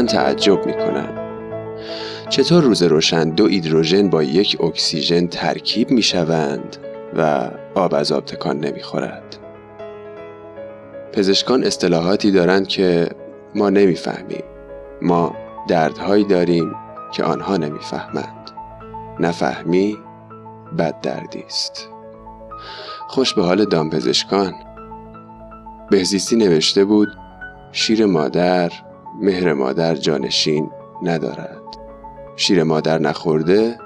من تعجب می کنم چطور روز روشن دو ایدروژن با یک اکسیژن ترکیب می شوند و آب از آب تکان نمی خورد پزشکان اصطلاحاتی دارند که ما نمی‌فهمیم. ما دردهایی داریم که آنها نمی‌فهمند. نفهمی بد دردی است. خوش به حال دامپزشکان. بهزیستی نوشته بود شیر مادر مهر مادر جانشین ندارد. شیر مادر نخورده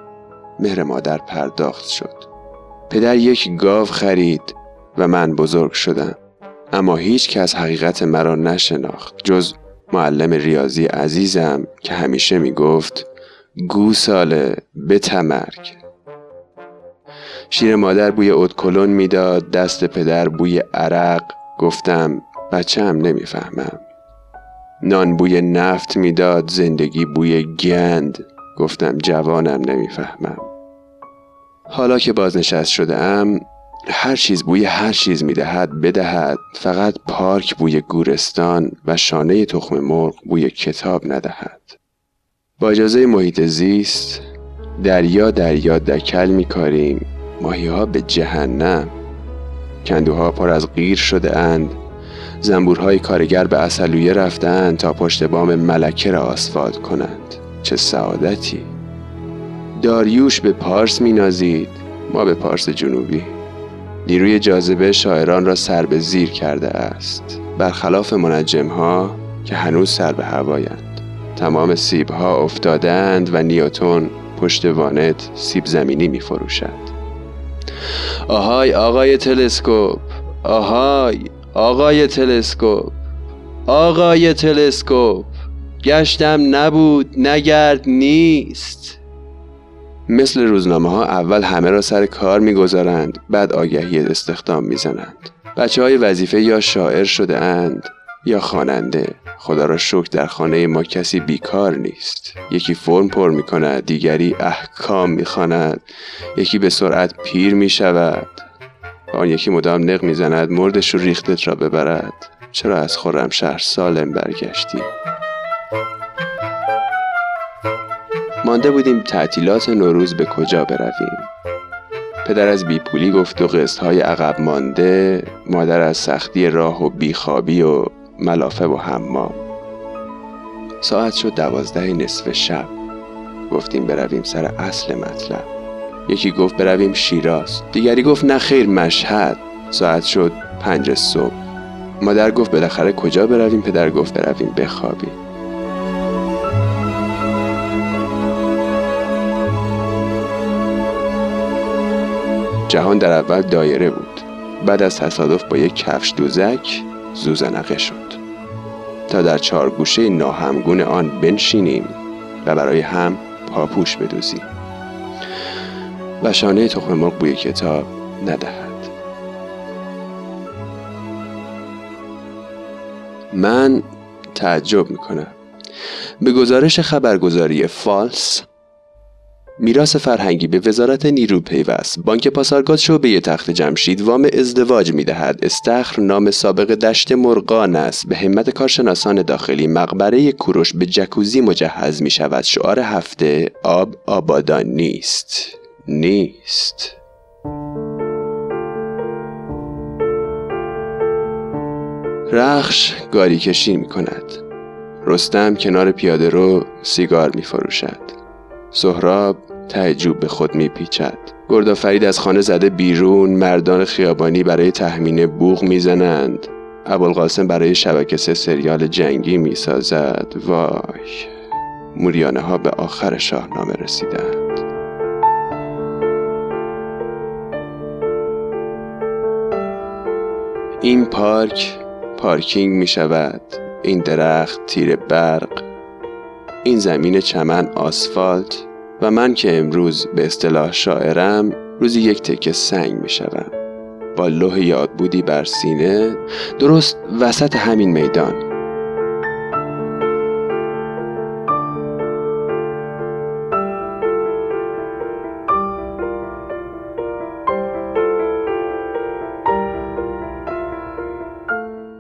مهر مادر پرداخت شد. پدر یک گاو خرید و من بزرگ شدم. اما هیچ کس حقیقت مرا نشناخت. جز معلم ریاضی عزیزم که همیشه می گفت گوساله به تمرگ شیر مادر بوی ادکلون می‌داد دست پدر بوی عرق. گفتم بچه هم نمی‌فهمم. نان بوی نفت می‌داد زندگی بوی گند. گفتم جوانم نمی‌فهمم. حالا که بازنشست شده ام هر چیز بوی هر چیز می‌دهد بدهد. فقط پارک بوی گورستان و شانه تخم مرغ بوی کتاب ندهد. با اجازه محیط زیست دریا دریا دکل میکاریم. ماهی ها به جهنم. کندوها پر از غیر شده اند زنبورهای کارگر به اصلویه رفتند تا پشت بام ملکه را آسفالت کنند. چه سعادتی. داریوش به پارس مینازید. ما به پارس جنوبی. نیروی جاذبه شاعران را سر به زیر کرده است. برخلاف منجم ها که هنوز سر به هوایند تمام سیب ها افتادند و نیوتون پشت وانت سیب زمینی می فروشد آهای آقای تلسکوپ. آهای آقای تلسکوپ آقای تلسکوپ گشتم نبود نگرد نیست. مثل روزنامه ها اول همه را سر کار می‌گذارند بعد آگهی استخدام می‌زنند. بچه های وظیفه یا شاعر شده اند یا خواننده. خدا را شکر در خانه ما کسی بیکار نیست. یکی فرم پر می کند دیگری احکام می خاند. یکی به سرعت پیر می شود آن یکی مدام نق می زند مردش رو ریختت را ببرد. چرا از خورم شهر سالم برگشتی؟ مانده بودیم تعطیلات نوروز به کجا برویم. پدر از بیپولی گفت و قسط های عقب مانده مادر از سختی راه و بیخوابی و ملافه و حمام. ساعت شد دوازده نصف شب. گفتیم برویم سر اصل مطلب. یکی گفت برویم شیراز. دیگری گفت نه خیر مشهد. ساعت شد پنج صبح. مادر گفت بالاخره کجا برویم؟ پدر گفت برویم بخوابیم جهان در اول دایره بود. بعد از تصادف با یک کفش دوزک زوزنقه شد. تا در چهار گوشه ناهمگون آن بنشینیم و برای هم پاپوش بدوزیم. و شانه تخم مرغ بوی کتاب ندهد. من تعجب می‌کنم. به گزارش خبرگزاری فالس میراث فرهنگی به وزارت نیرو پیوست. بانک پاسارگاد شعبه تخت جمشید. وام ازدواج می‌دهد. استخر نام سابق دشت مرغان است. به همت کارشناسان داخلی مقبره کوروش به جکوزی مجهز می شود شعار هفته آب آبادان نیست. نیست. رخش گاری کشی می کند رستم کنار پیاده رو سیگار می فروشد سهراب تعجب به خود میپیچد. گردا فرید از خانه زده بیرون مردان خیابانی برای تحمین بوغ می‌زنند. ابوالقاسم برای شبکه سه سریال جنگی می‌سازد. وای. موریانه ها به آخر شاهنامه رسیدند. این پارک پارکینگ می شود. این درخت تیر برق. این زمین چمن آسفالت. و من که امروز به اصطلاح شاعرم روزی یک تکه سنگ می شدم. با لوح یاد بودی بر سینه درست وسط همین میدان.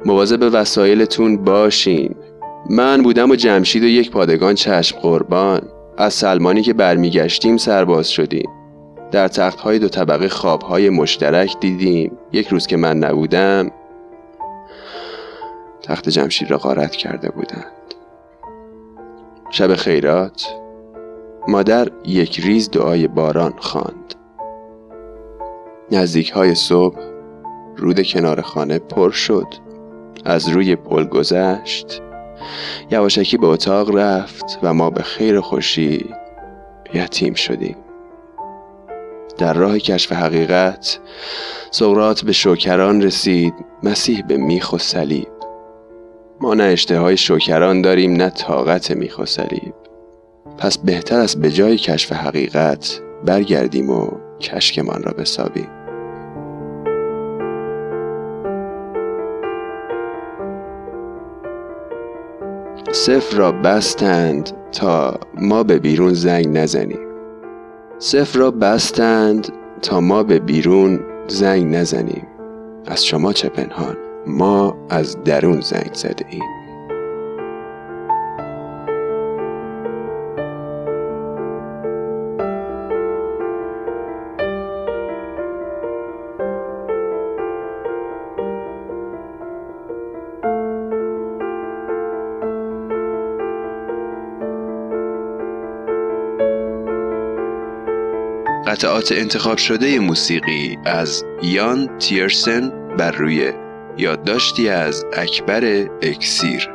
مواظب وسایلتون باشین. من بودم و جمشید و یک پادگان چشم قربان. از سلمانی که برمیگشتیم سرباز شدیم. در تختهای دو طبقه خوابهای مشترک دیدیم. یک روز که من نبودم تخت جمشید را غارت کرده بودند. شب خیرات. مادر یک ریز دعای باران خواند. نزدیک های صبح رود کنار خانه پر شد. از روی پل گذشت. یواشکی به اتاق رفت و ما به خیر خوشی یتیم شدیم. در راه کشف حقیقت سقرات به شوکران رسید مسیح به میخ و صلیب. ما نه اشتهای شوکران داریم نه طاقت میخ و صلیب. پس بهتر است به جای کشف حقیقت برگردیم و کشکمان را بسابیم. صفر را بستند تا ما به بیرون زنگ نزنیم. صفر را بستند تا ما به بیرون زنگ نزنیم. از شما چه پنهان؟ ما از درون زنگ زده ایم. قطعات انتخاب شده موسیقی از یان تیرسن بر روی یادداشتی از اکبر اکسیر.